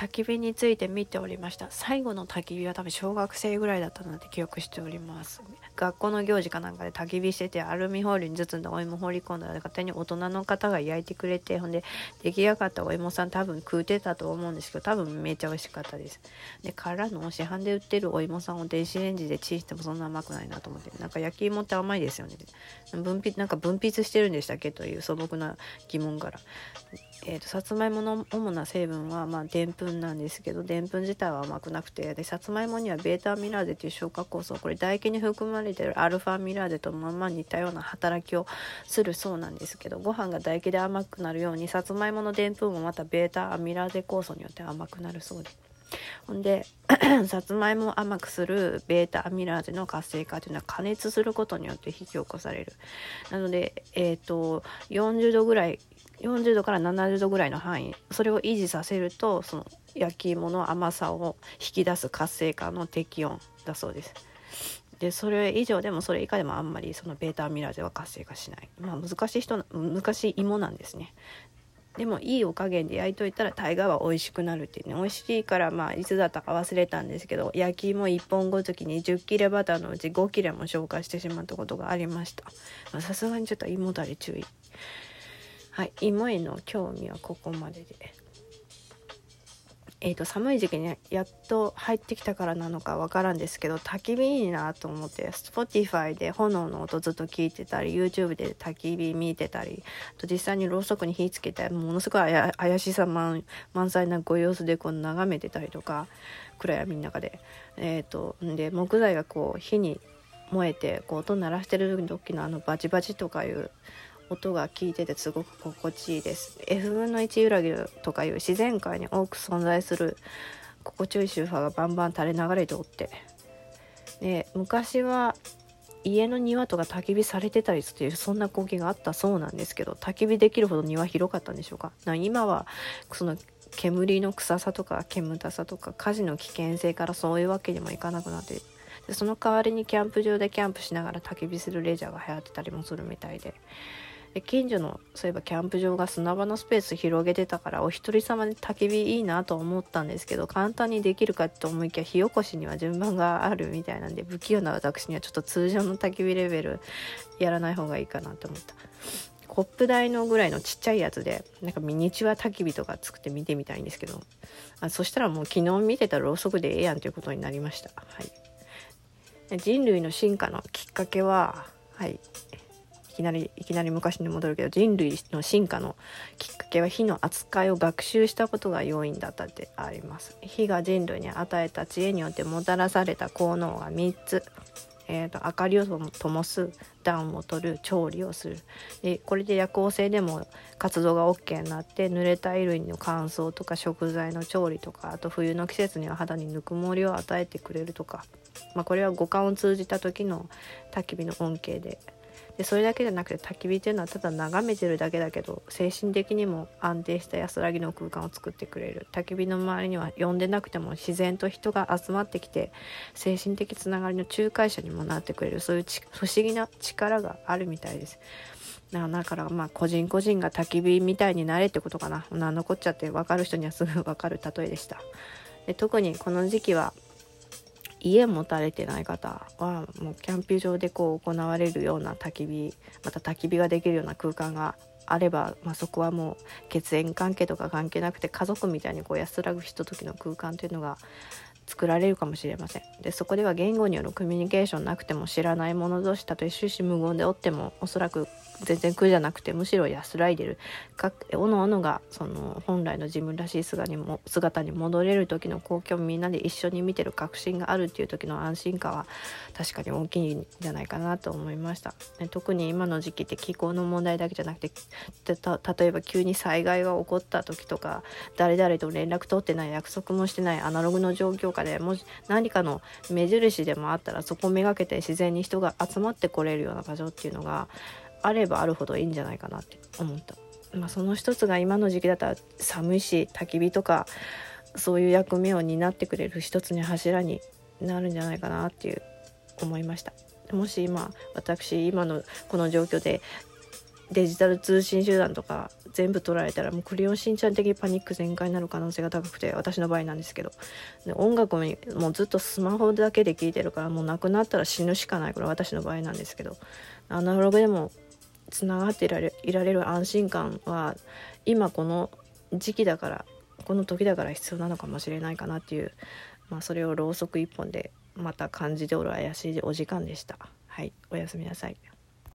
焚き火について見ておりました。最後の焚き火は多分小学生ぐらいだったなって記憶しております。学校の行事かなんかで焚き火しててアルミホイルに包んだお芋放り込んだら勝手に大人の方が焼いてくれてほんで出来上がったお芋さん多分食うてたと思うんですけど多分めっちゃ美味しかったです。でからの市販で売ってるお芋さんを電子レンジでチンしてもそんな甘くないなと思ってなんか焼き芋って甘いですよね。分泌なんか分泌してるんでしたっけ？という素朴な疑問から。えーと、さつまいもの主な成分はまでんぷんなんですけどでんぷん自体は甘くなくてでさつまいもにはベータミラーゼという消化酵素これ唾液に含まれてるアルファミラーゼとまんま似たような働きをするそうなんですけどご飯が唾液で甘くなるようにさつまいものでんぷんもまたベータアミラーゼ酵素によって甘くなるそうです。ほんで さつまいもを甘くするベータアミラーゼの活性化というのは加熱することによって引き起こされるなので、えーと40度ぐらい40度から70度ぐらいの範囲それを維持させるとその焼き芋の甘さを引き出す活性化の適温だそうです。でそれ以上でもそれ以下でもあんまりそのベータミラーゼは活性化しない、まあ、難しい人難しい芋なんですね。でもいいお加減で焼いといたら大河は美味しくなるっていうね。美味しいからまあいつだったか忘れたんですけど焼き芋1本ごときに10切れバターのうち5切れも消化してしまったことがありました。さすがにちょっと芋だれ注意。はい芋への興味はここまででえーと、寒い時期にやっと入ってきたからなのかわからんですけど焚き火いいなと思って Spotify で炎の音ずっと聞いてたり YouTube で焚き火見てたりと実際にろうそくに火つけてものすごい怪しさ満載なご様子でこう眺めてたりとか暗闇の中で。えーとで木材がこう火に燃えてこう音鳴らしてる時のあのバチバチとかいう音が聞いててすごく心地いいです。F 分の1揺らぎとかいう自然界に多く存在する心地よい周波がバンバン垂れ流れておって。で昔は家の庭とか焚き火されてたりっていうそんな光景があったそうなんですけど焚き火できるほど庭広かったんでしょうか？今はその煙の臭さとか煙たさとか火事の危険性からそういうわけにもいかなくなってでその代わりにキャンプ場でキャンプしながら焚き火するレジャーが流行ってたりもするみたいで。近所のそういえばキャンプ場が砂場のスペース広げてたからお一人様で焚き火いいなと思ったんですけど簡単にできるかと思いきや火起こしには順番があるみたいなんで不器用な私にはちょっと通常の焚き火レベルやらない方がいいかなと思った。コップ台のぐらいのちっちゃいやつでなんかミニチュア焚き火とか作って見てみたいんですけどあそしたらもう昨日見てたろうそくでええやんということになりました。はい。人類の進化のきっかけははい。きなりいきなり昔に戻るけど人類の進化のきっかけは火の扱いを学習したことが要因だったってあります。火が人類に与えた知恵によってもたらされた効能は3つ。えーと、明かりを灯す暖を取る調理をする。でこれで夜行性でも活動が OK になって濡れた衣類の乾燥とか食材の調理とかあと冬の季節には肌にぬくもりを与えてくれるとか、まあ、これは五感を通じた時の焚き火の恩恵ででそれだけじゃなくて焚き火っていうのはただ眺めてるだけだけど精神的にも安定した安らぎの空間を作ってくれる。焚き火の周りには呼んでなくても自然と人が集まってきて精神的つながりの仲介者にもなってくれる。そういう不思議な力があるみたいです。だからまあ個人個人が焚き火みたいになれってことかな。何のこっちゃって分かる人にはすぐ分かる例えでした。で特にこの時期は家持たれてない方はもうキャンプ場でこう行われるような焚き火また焚き火ができるような空間があれば、まあ、そこはもう血縁関係とか関係なくて家族みたいにこう安らぐひとときの空間というのが作られるかもしれません。でそこでは言語によるコミュニケーションなくても知らない者同士たとえ終始無言でおってもおそらく全然苦じゃなくてむしろ安らいでる。かおのおのがその本来の自分らしい姿にも姿に戻れる時の光景をみんなで一緒に見てる確信があるっていう時の安心感は確かに大きいんじゃないかなと思いました、ね、特に今の時期って気候の問題だけじゃなくて例えば急に災害が起こった時とか誰々と連絡取ってない約束もしてないアナログの状況下でもし何かの目印でもあったらそこをめがけて自然に人が集まってこれるような場所っていうのがあればあるほどいいんじゃないかなって思った。まあ、その一つが今の時期だったら寒いし焚き火とかそういう役目を担ってくれる一つの柱になるんじゃないかなっていう思いましたもし今私今のこの状況でデジタル通信手段とか全部取られたらもうクレヨンしんちゃん的パニック全開になる可能性が高くて私の場合なんですけどで音楽ももうずっとスマホだけで聴いてるからもうなくなったら死ぬしかないこれ私の場合なんですけどアナログでもつながっていられいられる安心感は今この時期だからこの時だから必要なのかもしれないかなっていう、まあ、それをろうそく一本でまた感じておる怪しいお時間でした。はいおやすみなさい。